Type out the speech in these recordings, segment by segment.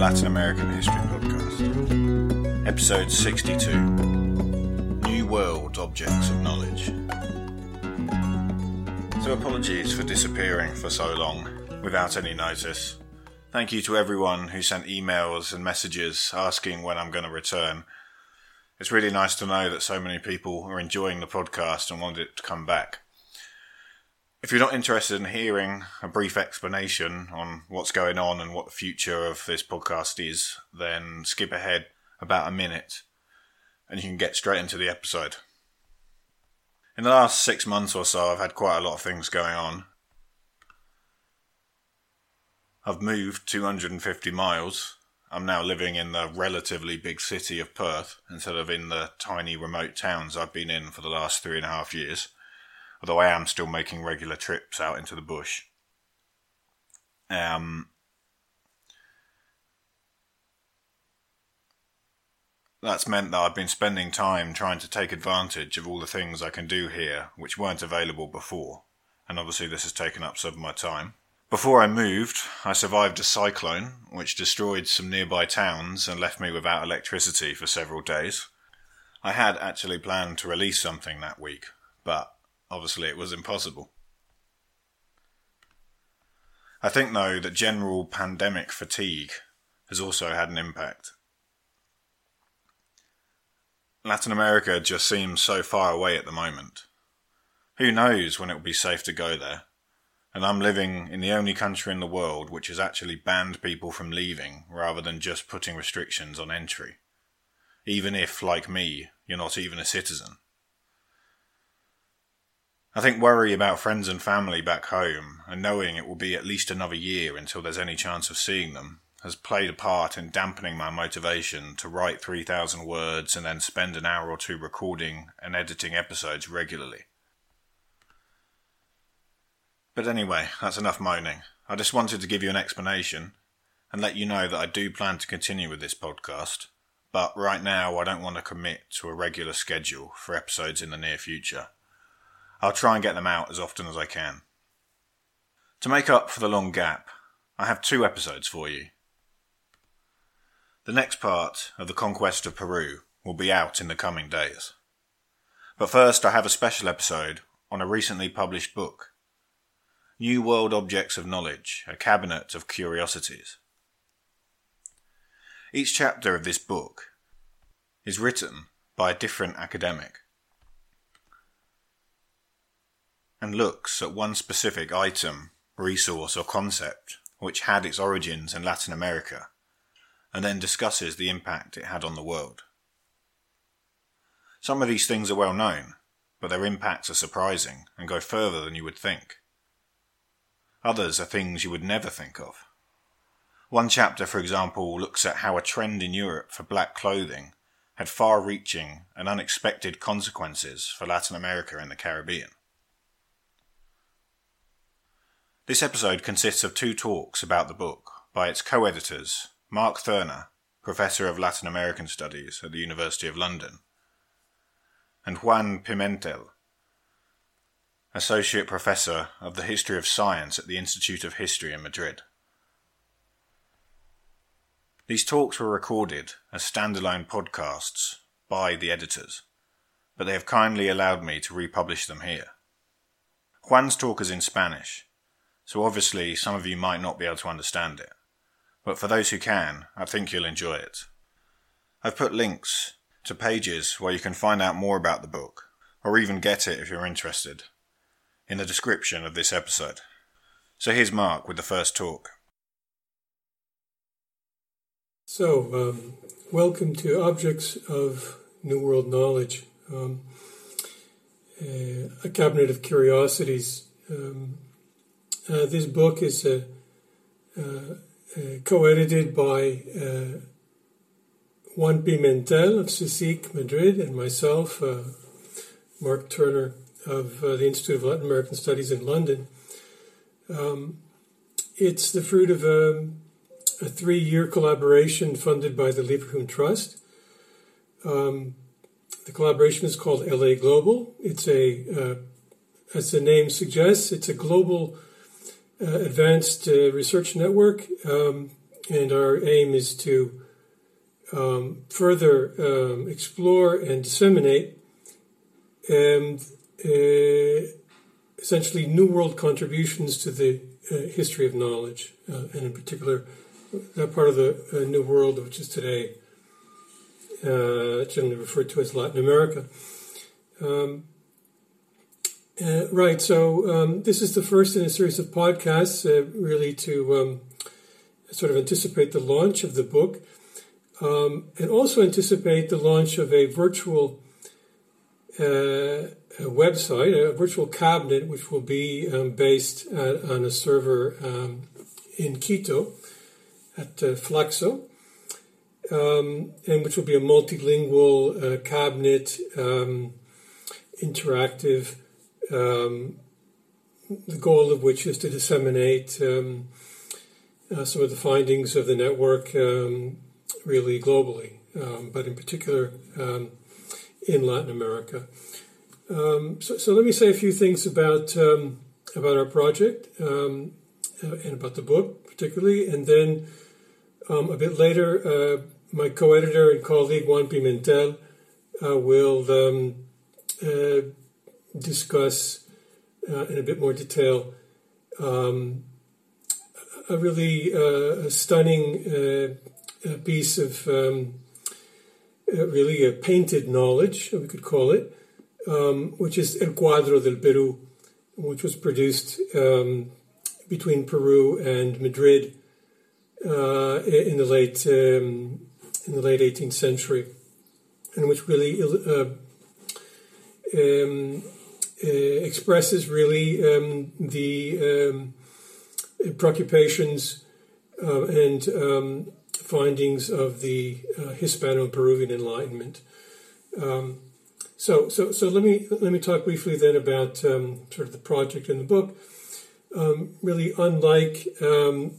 Latin American History Podcast, episode 62 New World Objects of Knowledge. So, apologies for disappearing for so long without any notice. Thank you to everyone who sent emails and messages asking when I'm going to return. It's really nice to know that so many people are enjoying the podcast and want it to come back. If you're not interested in hearing a brief explanation on what's going on and what the future of this podcast is, then skip ahead about a minute and you can get straight into the episode. In the last six months or so, I've had quite a lot of things going on. I've moved 250 miles. I'm now living in the relatively big city of Perth instead of in the tiny remote towns I've been in for the last three and a half years although I am still making regular trips out into the bush. Um, that's meant that I've been spending time trying to take advantage of all the things I can do here which weren't available before, and obviously this has taken up some of my time. Before I moved, I survived a cyclone which destroyed some nearby towns and left me without electricity for several days. I had actually planned to release something that week, but obviously it was impossible. I think, though, that general pandemic fatigue has also had an impact. Latin America just seems so far away at the moment. Who knows when it will be safe to go there? And I'm living in the only country in the world which has actually banned people from leaving rather than just putting restrictions on entry. Even if, like me, you're not even a citizen. I think worry about friends and family back home, and knowing it will be at least another year until there's any chance of seeing them, has played a part in dampening my motivation to write 3,000 words and then spend an hour or two recording and editing episodes regularly. But anyway, that's enough moaning. I just wanted to give you an explanation and let you know that I do plan to continue with this podcast, but right now I don't want to commit to a regular schedule for episodes in the near future. I'll try and get them out as often as I can. To make up for the long gap, I have two episodes for you. The next part of the conquest of Peru will be out in the coming days. But first, I have a special episode on a recently published book New World Objects of Knowledge, a Cabinet of Curiosities. Each chapter of this book is written by a different academic and looks at one specific item, resource, or concept which had its origins in Latin America, and then discusses the impact it had on the world. Some of these things are well known, but their impacts are surprising and go further than you would think. Others are things you would never think of. One chapter, for example, looks at how a trend in Europe for black clothing had far reaching and unexpected consequences for Latin America and the Caribbean. This episode consists of two talks about the book by its co editors, Mark Thurner, Professor of Latin American Studies at the University of London, and Juan Pimentel, Associate Professor of the History of Science at the Institute of History in Madrid. These talks were recorded as standalone podcasts by the editors, but they have kindly allowed me to republish them here. Juan's talk is in Spanish so obviously, some of you might not be able to understand it. But for those who can, I think you'll enjoy it. I've put links to pages where you can find out more about the book, or even get it if you're interested, in the description of this episode. So here's Mark with the first talk. So, um, welcome to Objects of New World Knowledge, um, uh, a cabinet of curiosities. Um, uh, this book is uh, uh, uh co-edited by Juan Pimentel of CSIC Madrid and myself, Mark Thurner of the Institute of Latin American Studies in London. Um, it's the fruit of a, a three year collaboration funded by the Leverhulme Trust. Um, the collaboration is called LA Global. It's a, uh, as the name suggests, it's a global advanced uh, research network, um, and our aim is to um, further um, explore and disseminate and, uh, essentially new world contributions to the uh, history of knowledge, uh, and in particular, that part of the uh, new world which is today uh, generally referred to as Latin America. Um, uh, right, so um, this is the first in a series of podcasts, uh, really to um, sort of anticipate the launch of the book, um, and also anticipate the launch of a virtual a website, a virtual cabinet, which will be um, based at, on a server um, in Quito at uh, FLACSO, um, and which will be a multilingual uh, cabinet, interactive. Um, the goal of which is to disseminate um, uh, some of the findings of the network really globally, but in particular in Latin America. Um, so, so, let me say a few things about um, about our project um, uh, and about the book, particularly, and then um, a bit later, uh, my co-editor and colleague Juan Pimentel uh, will um, uh, discuss uh, in a bit more detail um, a really uh, a stunning piece of really a painted knowledge, we could call it um, which is El Cuadro del Perú, which was produced um, between Peru and Madrid uh, in the late um, in the late 18th century, and which really uh, um, uh, expresses really um, the um, preoccupations uh, and findings of the uh, Hispano-Peruvian Enlightenment. Um, so, so, so let me let me talk briefly then about um, sort of the project in the book. Um, really, unlike um,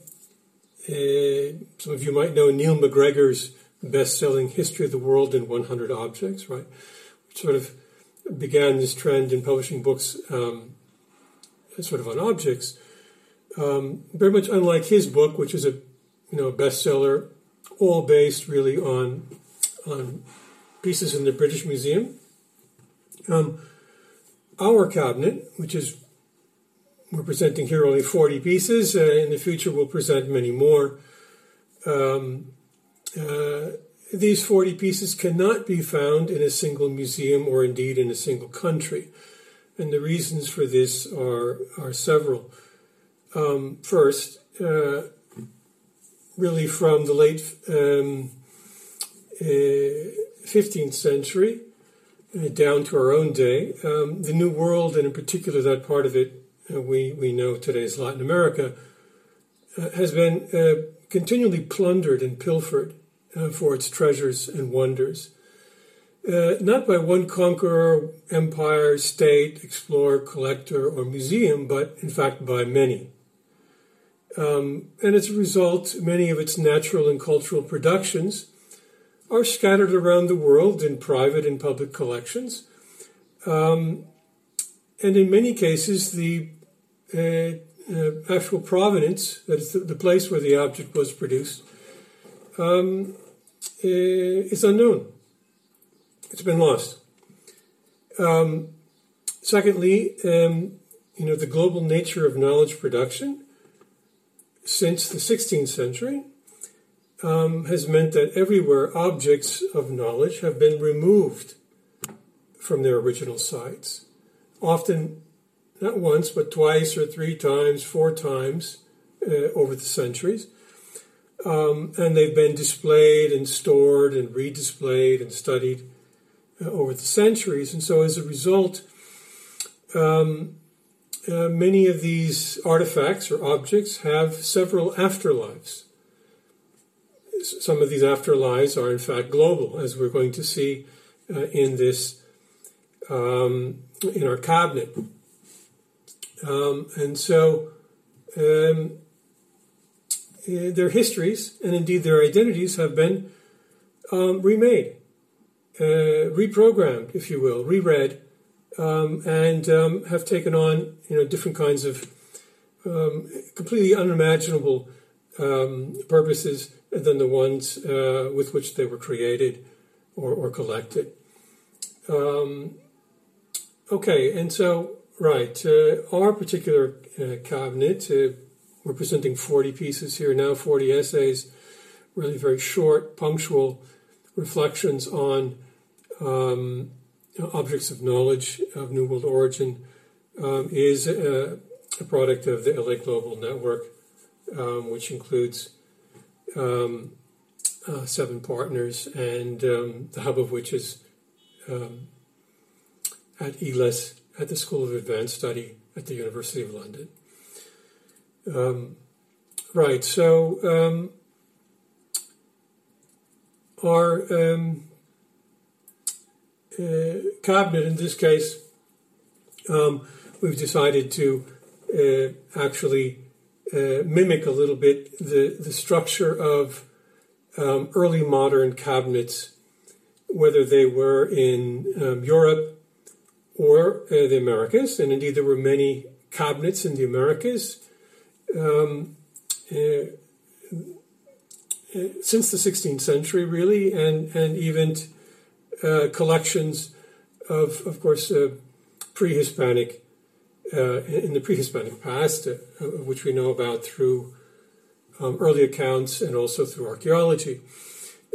uh, some of you might know Neil MacGregor's best-selling "History of the World in 100 Objects," right? Sort of began this trend in publishing books, um, sort of on objects. Um, very much unlike his book, which is a you know bestseller, all based really on on pieces in the British Museum um, our cabinet, which is we're presenting here only 40 pieces. Uh, in the future, we'll present many more. Um, uh, these 40 pieces cannot be found in a single museum or indeed in a single country. And the reasons for this are, are several. Um, first, uh, really from the late um, 15th uh, century, uh, down to our own day. Um, the New World, and in particular that part of it uh, we, we know today as Latin America, uh, has been uh, continually plundered and pilfered for its treasures and wonders. Uh, not by one conqueror, empire, state, explorer, collector, or museum, but in fact by many. Um, and as a result, many of its natural and cultural productions are scattered around the world in private and public collections. Um, and in many cases, the uh, uh, actual provenance, that is the, the, place where the object was produced, um, uh, is unknown. It's been lost. Um, secondly, um, you know, the global nature of knowledge production since the 16th century um, has meant that everywhere objects of knowledge have been removed from their original sites. Often, not once, but twice or three times, four times uh, over the centuries. Um, and they've been displayed and stored and redisplayed and studied uh, over the centuries. And so, as a result, um, uh, many of these artifacts or objects have several afterlives. Some of these afterlives are, in fact, global, as we're going to see uh, in this um, in our cabinet. Um, and so, um, their histories and indeed their identities have been um, remade, uh, reprogrammed, if you will, reread, um, and um, have taken on you know different kinds of um, completely unimaginable um, purposes than the ones uh, with which they were created or, or collected. Um, okay, and so right, uh, our particular uh, cabinet uh, we're presenting 40 pieces here now, 40 essays, really very short, punctual reflections on um, objects of knowledge of New World origin, um, is a, a, product of the LA Global Network, um, which includes um, uh, seven partners, and um, the hub of which is um, at ILAS at the School of Advanced Study at the University of London. Um, right. So um, our um, uh, cabinet, in this case, um, we've decided to uh, actually uh, mimic a little bit the the structure of um, early modern cabinets, whether they were in um, Europe or uh, the Americas, and indeed there were many cabinets in the Americas um, uh, uh, since the 16th century, really, and and even uh, collections of, of course, uh, pre-Hispanic uh, in the pre-Hispanic past, uh, which we know about through um, early accounts and also through archaeology.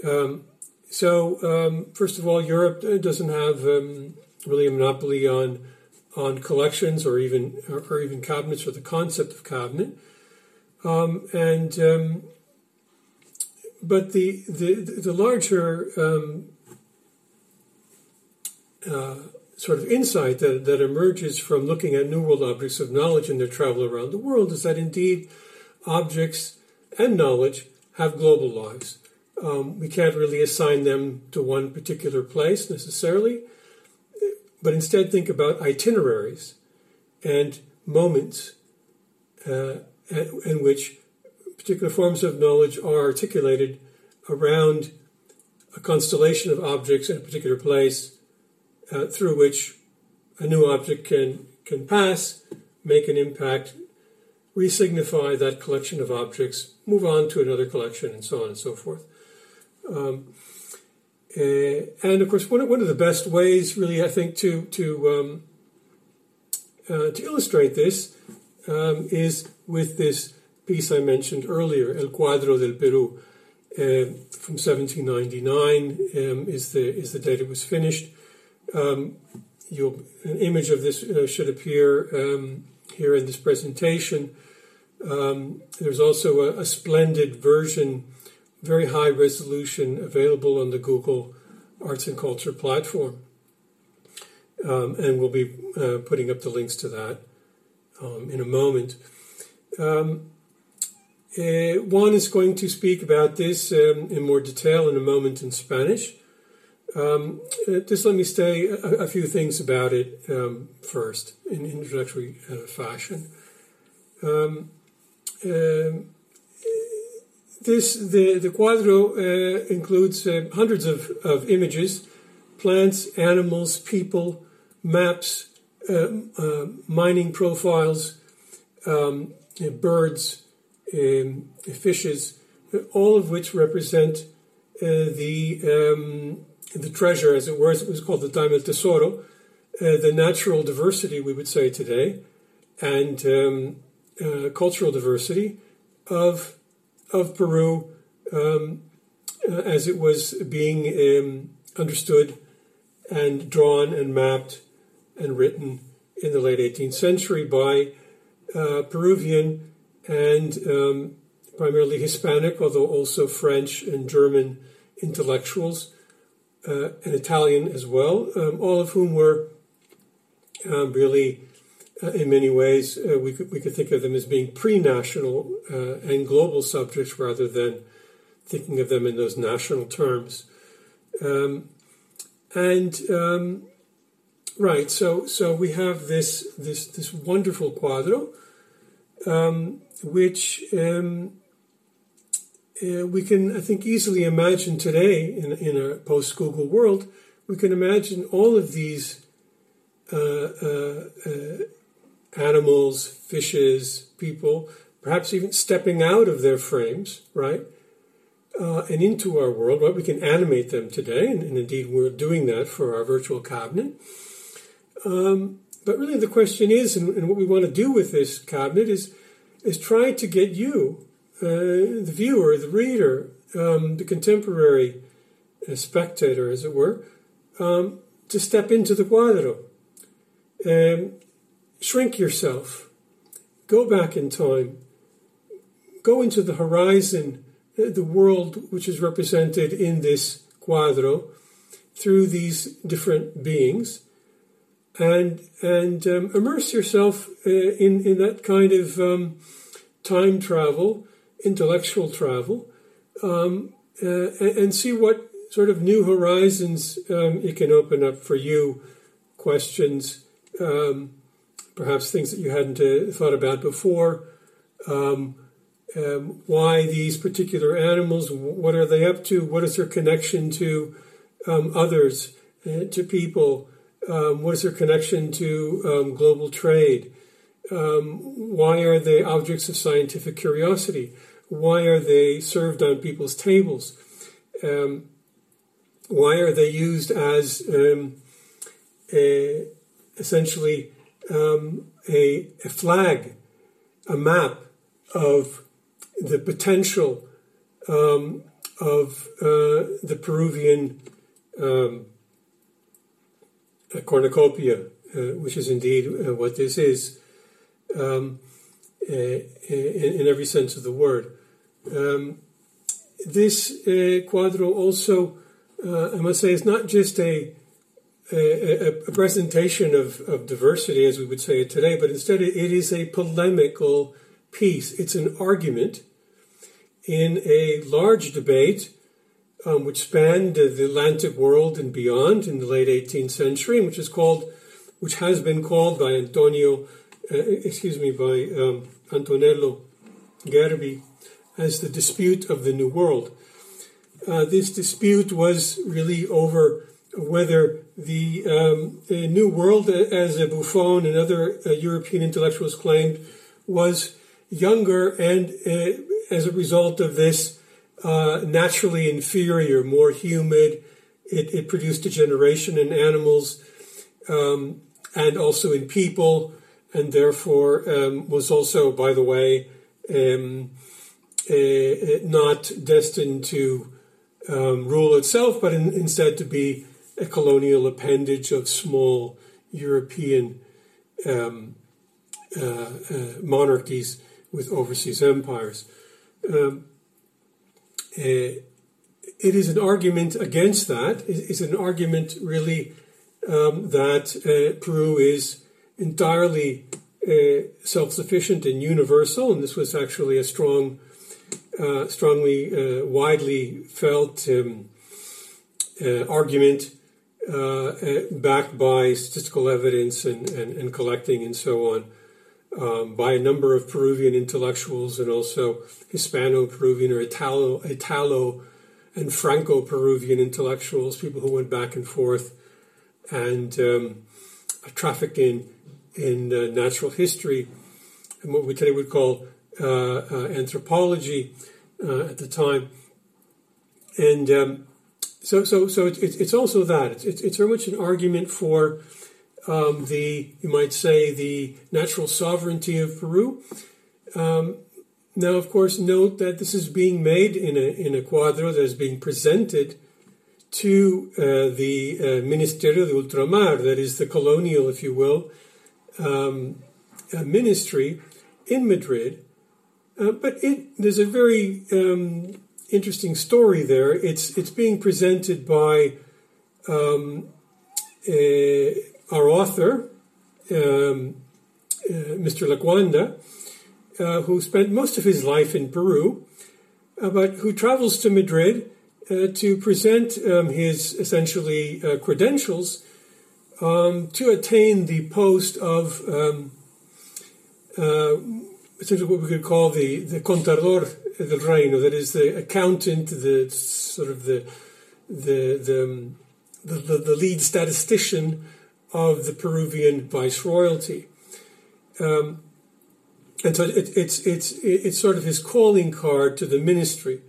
Um, so, um, first of all, Europe doesn't have um, really a monopoly on on collections or even or even cabinets or the concept of cabinet. Um, and um, but the the the larger um, uh, sort of insight that, that emerges from looking at New World objects of knowledge and their travel around the world is that indeed objects and knowledge have global lives. Um, we can't really assign them to one particular place necessarily, but instead think about itineraries and moments uh, in which particular forms of knowledge are articulated around a constellation of objects in a particular place uh, through which a new object can, can pass, make an impact, resignify that collection of objects, move on to another collection, and so on and so forth. Um, uh, and of course, one of, one of the best ways, really, I think, to to um, uh, to illustrate this um, is with this piece I mentioned earlier, El Cuadro del Perú, uh, from 1799 um, is the is the date it was finished. Um, an image of this uh, should appear um, here in this presentation. Um, there's also a, a, splendid version, very high resolution, available on the Google Arts and Culture platform. Um, and we'll be uh, putting up the links to that um, in a moment. Um, uh, Juan is going to speak about this um, in more detail in a moment in Spanish. Um, uh, just let me say a, a few things about it um, first in introductory uh, fashion. Um, um, this the the cuadro uh, includes uh, hundreds of, of images, plants, animals, people, maps, uh, uh, mining profiles, um, birds, um, fishes, all of which represent uh, the um, the treasure, as it were, it was called the Daimel Tesoro, uh, the natural diversity, we would say today, and um, cultural diversity of of Peru um, uh, as it was being um, understood and drawn and mapped and written in the late 18th century by uh, Peruvian and um, primarily Hispanic, although also French and German intellectuals, uh, and Italian as well, um, all of whom were um, really, uh, in many ways, uh, we, could, we could think of them as being pre national uh, and global subjects rather than thinking of them in those national terms. Um, and um, right, so so we have this this this wonderful cuadro, um, which um, uh, we can I think easily imagine today in in a post Google world. We can imagine all of these uh, uh, uh, animals, fishes, people, perhaps even stepping out of their frames, right? uh, and into our world, right? We can animate them today, and, and indeed we're doing that for our virtual cabinet. Um, but really, the question is, and, and, what we want to do with this cabinet is, is try to get you, uh, the viewer, the reader, um, the contemporary uh, spectator, as it were, um, to step into the cuadro. Um, shrink yourself. Go back in time. Go into the horizon the world which is represented in this cuadro through these different beings and and um, immerse yourself uh, in in that kind of um, time travel, intellectual travel, um, uh, and, and, see what sort of new horizons um, it can open up for you. Questions, um, perhaps things that you hadn't uh, thought about before. Um, um, why these particular animals, what are they up to, what is their connection to um, others, uh, to people, um, what is their connection to um, global trade, um, why are they objects of scientific curiosity, why are they served on people's tables, why are they used as essentially a, a flag, a map of the potential um, of uh, the Peruvian um, cornucopia, uh, which is indeed uh, what this is um, uh, in, in, every sense of the word. Um, this uh, cuadro also, uh, I must say, is not just a a, a, presentation of, of diversity, as we would say it today, but instead it is a polemical piece. It's an argument in a large debate um, which spanned the Atlantic world and beyond in the late 18th century, which is called, which has been called by Antonio, uh, excuse me, by um, Antonello Gerbi as the dispute of the New World. Uh, this dispute was really over whether the, um, New World, as Buffon and other uh, European intellectuals claimed, was younger and uh, as a result of this uh, naturally inferior, more humid. It, it, produced degeneration in animals um, and also in people, and therefore um, was also, by the way, um, uh, not destined to um, rule itself, but in, instead to be a colonial appendage of small European um, uh, uh, monarchies with overseas empires. Um, uh, it is an argument against that. It's an argument really um, that uh, Peru is entirely uh, self-sufficient and universal, and this was actually a strong, uh, strongly, widely felt um, argument backed by statistical evidence and, and, and collecting and so on um, by a number of Peruvian intellectuals and also Hispano-Peruvian or Italo, Italo and Franco-Peruvian intellectuals, people who went back and forth and um, trafficked in in uh, natural history and what we today would call uh, uh, anthropology uh, at the time. And um, so, so, so it's, it's also that it's, it's very much an argument for um, the, you might say, the natural sovereignty of Peru. Um, now, of course, note that this is being made in a, in a cuadro that is being presented to uh, the uh, Ministerio de Ultramar, that is the colonial, if you will, um, uh, ministry in Madrid. Uh, but it, there's a very um, interesting story there. It's it's being presented by um, uh, our author, um, uh, Mr. Lecuanda, uh, who spent most of his life in Peru, uh, but who travels to Madrid uh, to present um, his essentially uh, credentials um, to attain the post of um, essentially what we could call the, the contador del reino, that is the accountant, the sort of the the the, um, the, the, the lead statistician of the Peruvian viceroyalty. Um, and so it, it's it's it's sort of his calling card to the ministry,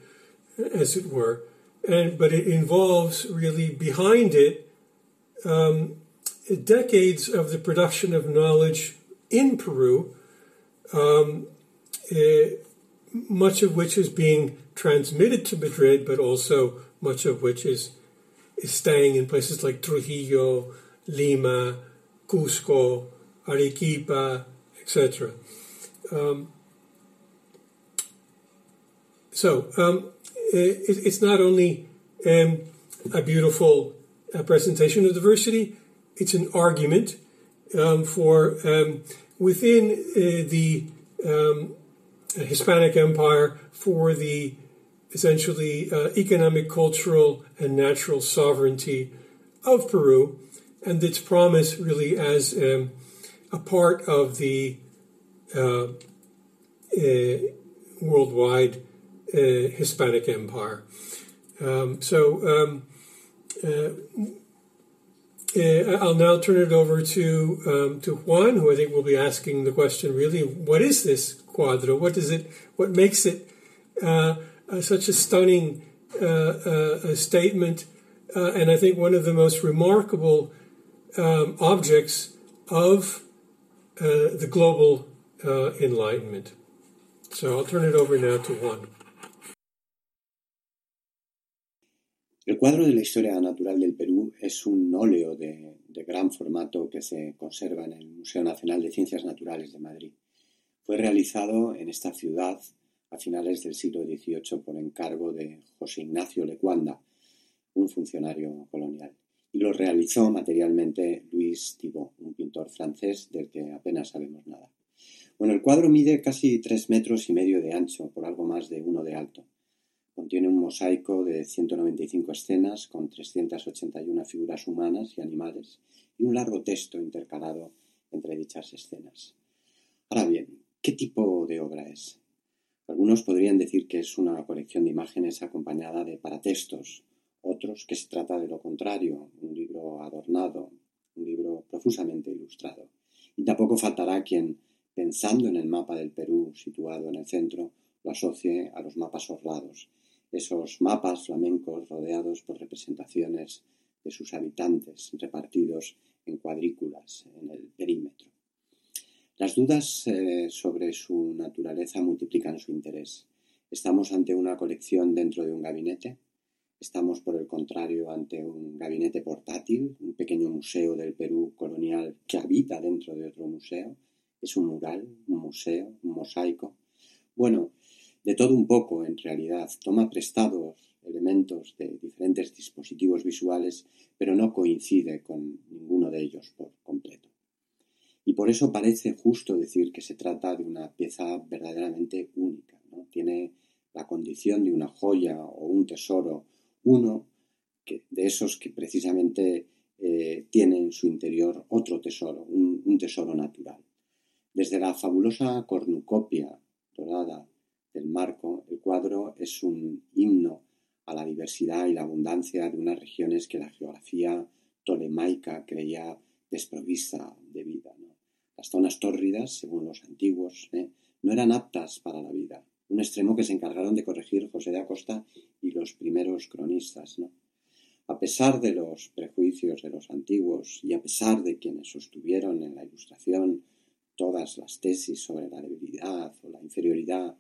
as it were, and but it involves really behind it um, decades of the production of knowledge in Peru, um, uh, much of which is being transmitted to Madrid, but also much of which is is staying in places like Trujillo, Lima, Cusco, Arequipa, etc. Um, so um, it, it's not only um, a beautiful uh, presentation of diversity, it's an argument um, for um, within uh, the um, Hispanic Empire for the essentially uh, economic, cultural, and natural sovereignty of Peru, and its promise really as um, a part of the uh, uh, worldwide uh, Hispanic Empire. Um, so um, uh, uh, I'll now turn it over to um, to Juan, who I think will be asking the question: Really, what is this cuadro? What does it? What makes it uh, uh, such a stunning uh, statement? and I think one of the most remarkable um, objects of the global enlightenment. So I'll turn it over now to Juan. El cuadro de la historia natural del Perú es un óleo de, gran formato que se conserva en el Museo Nacional de Ciencias Naturales de Madrid. Fue realizado en esta ciudad a finales del siglo XVIII por encargo de José Ignacio Lecuanda, un funcionario colonial. Y lo realizó materialmente Luis Thibault, un pintor francés del que apenas sabemos nada. Bueno, el cuadro mide casi tres metros y medio de ancho por algo más de uno de alto Contiene un mosaico de 195 escenas con 381 figuras humanas y animales y un largo texto intercalado entre dichas escenas. Ahora bien, ¿qué tipo de obra es? Algunos podrían decir que es una colección de imágenes acompañada de paratextos, otros que se trata de lo contrario, un libro adornado, un libro profusamente ilustrado. Y tampoco faltará quien, pensando en el mapa del Perú situado en el centro, lo asocie a los mapas orlados, esos mapas flamencos rodeados por representaciones de sus habitantes repartidos en cuadrículas en el perímetro. Las dudas eh, sobre su naturaleza multiplican su interés. ¿Estamos ante una colección dentro de un gabinete? ¿Estamos, por el contrario, ante un gabinete portátil, un pequeño museo del Perú colonial que habita dentro de otro museo? ¿Es un mural, un museo, un mosaico? Bueno, de todo un poco en realidad. Toma prestados elementos de diferentes dispositivos visuales, pero no coincide con ninguno de ellos por completo. Y por eso parece justo decir que se trata de una pieza verdaderamente única. Tiene la condición de una joya o un tesoro, uno de esos que precisamente eh, tiene en su interior otro tesoro, un tesoro natural. Desde la fabulosa cornucopia dorada el marco, el cuadro es un himno a la diversidad y la abundancia de unas regiones que la geografía tolemaica creía desprovista de vida. Las zonas tórridas, según los antiguos, ¿eh? no eran aptas para la vida, un extremo que se encargaron de corregir José de Acosta y los primeros cronistas. A pesar de los prejuicios de los antiguos y a pesar de quienes sostuvieron en la ilustración todas las tesis sobre la debilidad o la inferioridad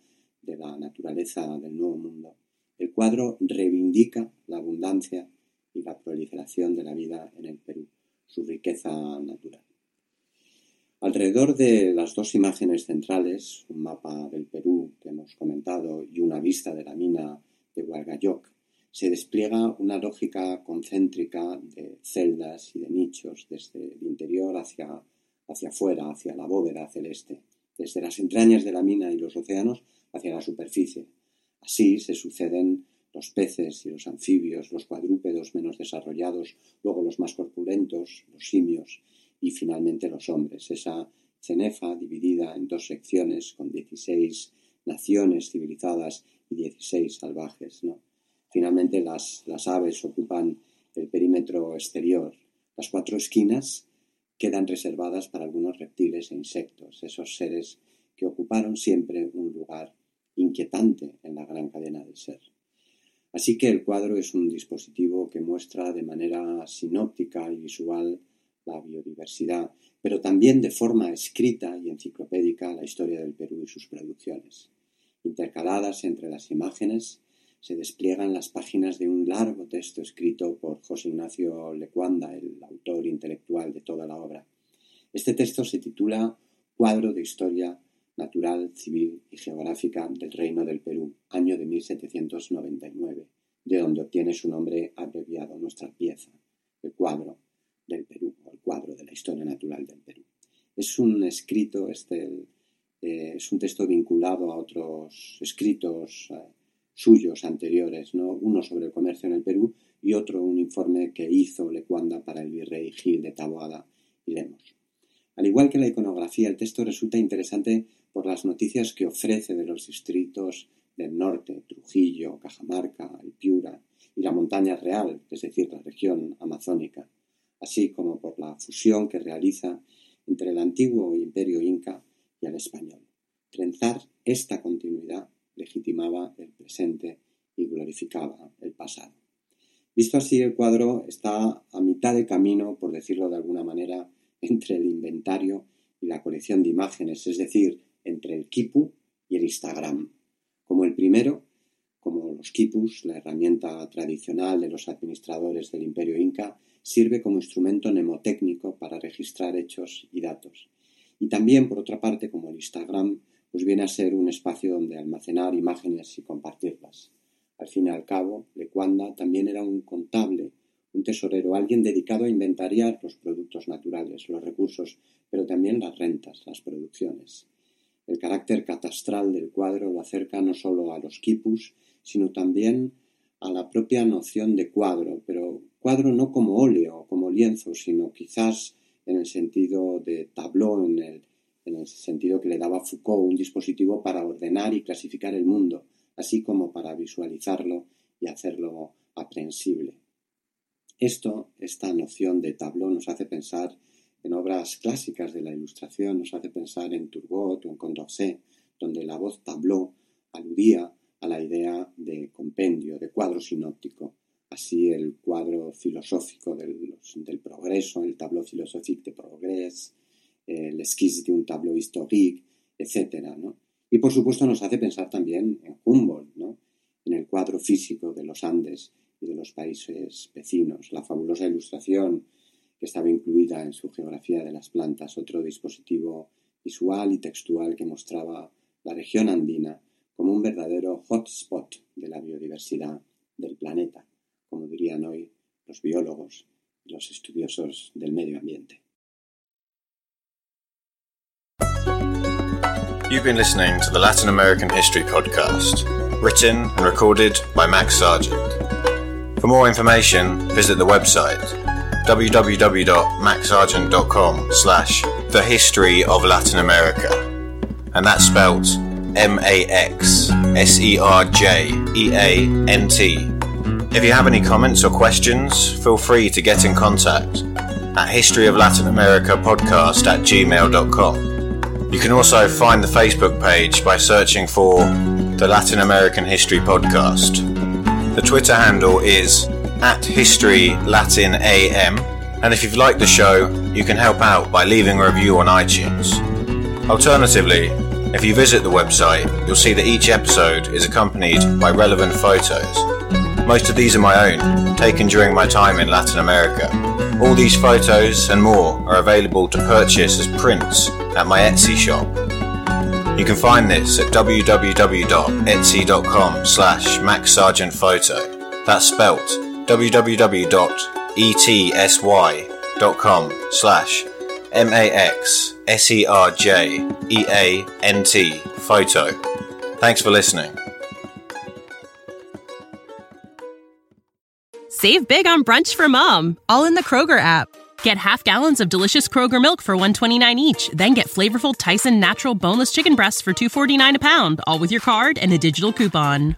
de la naturaleza del nuevo mundo. El cuadro reivindica la abundancia y la proliferación de la vida en el Perú, su riqueza natural. Alrededor de las dos imágenes centrales, un mapa del Perú que hemos comentado y una vista de la mina de Hualgayoc, se despliega una lógica concéntrica de celdas y de nichos desde el interior hacia, hacia afuera, hacia la bóveda celeste, desde las entrañas de la mina y los océanos hacia la superficie. Así se suceden los peces y los anfibios, los cuadrúpedos menos desarrollados, luego los más corpulentos, los simios y finalmente los hombres. Esa cenefa dividida en dos secciones con 16 naciones civilizadas y 16 salvajes. Finalmente las, las aves ocupan el perímetro exterior. Las cuatro esquinas quedan reservadas para algunos reptiles e insectos, esos seres que ocuparon siempre un lugar inquietante en la gran cadena del ser. Así que el cuadro es un dispositivo que muestra de manera sinóptica y visual la biodiversidad, pero también de forma escrita y enciclopédica la historia del Perú y sus producciones. Intercaladas entre las imágenes se despliegan las páginas de un largo texto escrito por José Ignacio Lecuanda, el autor intelectual de toda la obra. Este texto se titula Cuadro de Historia Natural, Civil y Geográfica del Reino del Perú, año de 1799, de donde obtiene su nombre abreviado nuestra pieza, el cuadro del Perú, o el cuadro de la historia natural del Perú. Es un escrito, este, eh, es un texto vinculado a otros escritos eh, suyos anteriores, ¿no? uno sobre el comercio en el Perú y otro un informe que hizo Lecuanda para el virrey Gil de Taboada y Lemos. Al igual que la iconografía, el texto resulta interesante por las noticias que ofrece de los distritos del norte, Trujillo, Cajamarca, el Piura y la montaña real, es decir, la región amazónica, así como por la fusión que realiza entre el antiguo imperio inca y el español. Trenzar esta continuidad legitimaba el presente y glorificaba el pasado. Visto así, el cuadro está a mitad de camino, por decirlo de alguna manera, entre el inventario y la colección de imágenes, es decir, entre el Kipu y el Instagram. Como el primero, como los Kipus, la herramienta tradicional de los administradores del imperio inca, sirve como instrumento mnemotécnico para registrar hechos y datos. Y también, por otra parte, como el Instagram, pues viene a ser un espacio donde almacenar imágenes y compartirlas. Al fin y al cabo, Lecuanda también era un contable, un tesorero, alguien dedicado a inventariar los productos naturales, los recursos, pero también las rentas, las producciones. El carácter catastral del cuadro lo acerca no solo a los quipus, sino también a la propia noción de cuadro, pero cuadro no como óleo o como lienzo, sino quizás en el sentido de el en el sentido que le daba Foucault, un dispositivo para ordenar y clasificar el mundo, así como para visualizarlo y hacerlo aprehensible. Esto, esta noción de tableau, nos hace pensar en obras clásicas de la Ilustración, nos hace pensar en Turgot o en Condorcet, donde la voz tableau aludía a la idea de compendio, de cuadro sinóptico. Así el cuadro filosófico del, progreso, el tableau philosophique de progrès, el esquís de un tableau historique, etc. Y por supuesto nos hace pensar también en Humboldt, ¿no? en el cuadro físico de los Andes y de los países vecinos, la fabulosa ilustración que estaba incluida en su geografía de las plantas, otro dispositivo visual y textual que mostraba la región andina como un verdadero hotspot de la biodiversidad del planeta, como dirían hoy los biólogos y los estudiosos del medio ambiente. You've been listening to the Latin American History Podcast, written and recorded by Max Sargent. For more information, visit the website www.maxserjeant.com slash the history of Latin America. And that's spelt M-A-X-S-E-R-J-E-A-N-T. If you have any comments or questions, feel free to get in contact at History of Latin America podcast at gmail.com. You can also find the Facebook page by searching for the Latin American History Podcast. The Twitter handle is at History Latin AM, and if you've liked the show, you can help out by leaving a review on iTunes. Alternatively, if you visit the website, you'll see that each episode is accompanied by relevant photos. Most of these are my own, taken during my time in Latin America. All these photos and more are available to purchase as prints at my Etsy shop. You can find this at www.etsy.com slash maxserjeantphoto. That's spelt www.etsy.com slash M-A-X-S-E-R-J-E-A-N-T photo. Thanks for listening. Save big on brunch for mom, all in the Kroger app. Get half gallons of delicious Kroger milk for 129 each, then get flavorful Tyson natural boneless chicken breasts for 249 a pound, all with your card and a digital coupon.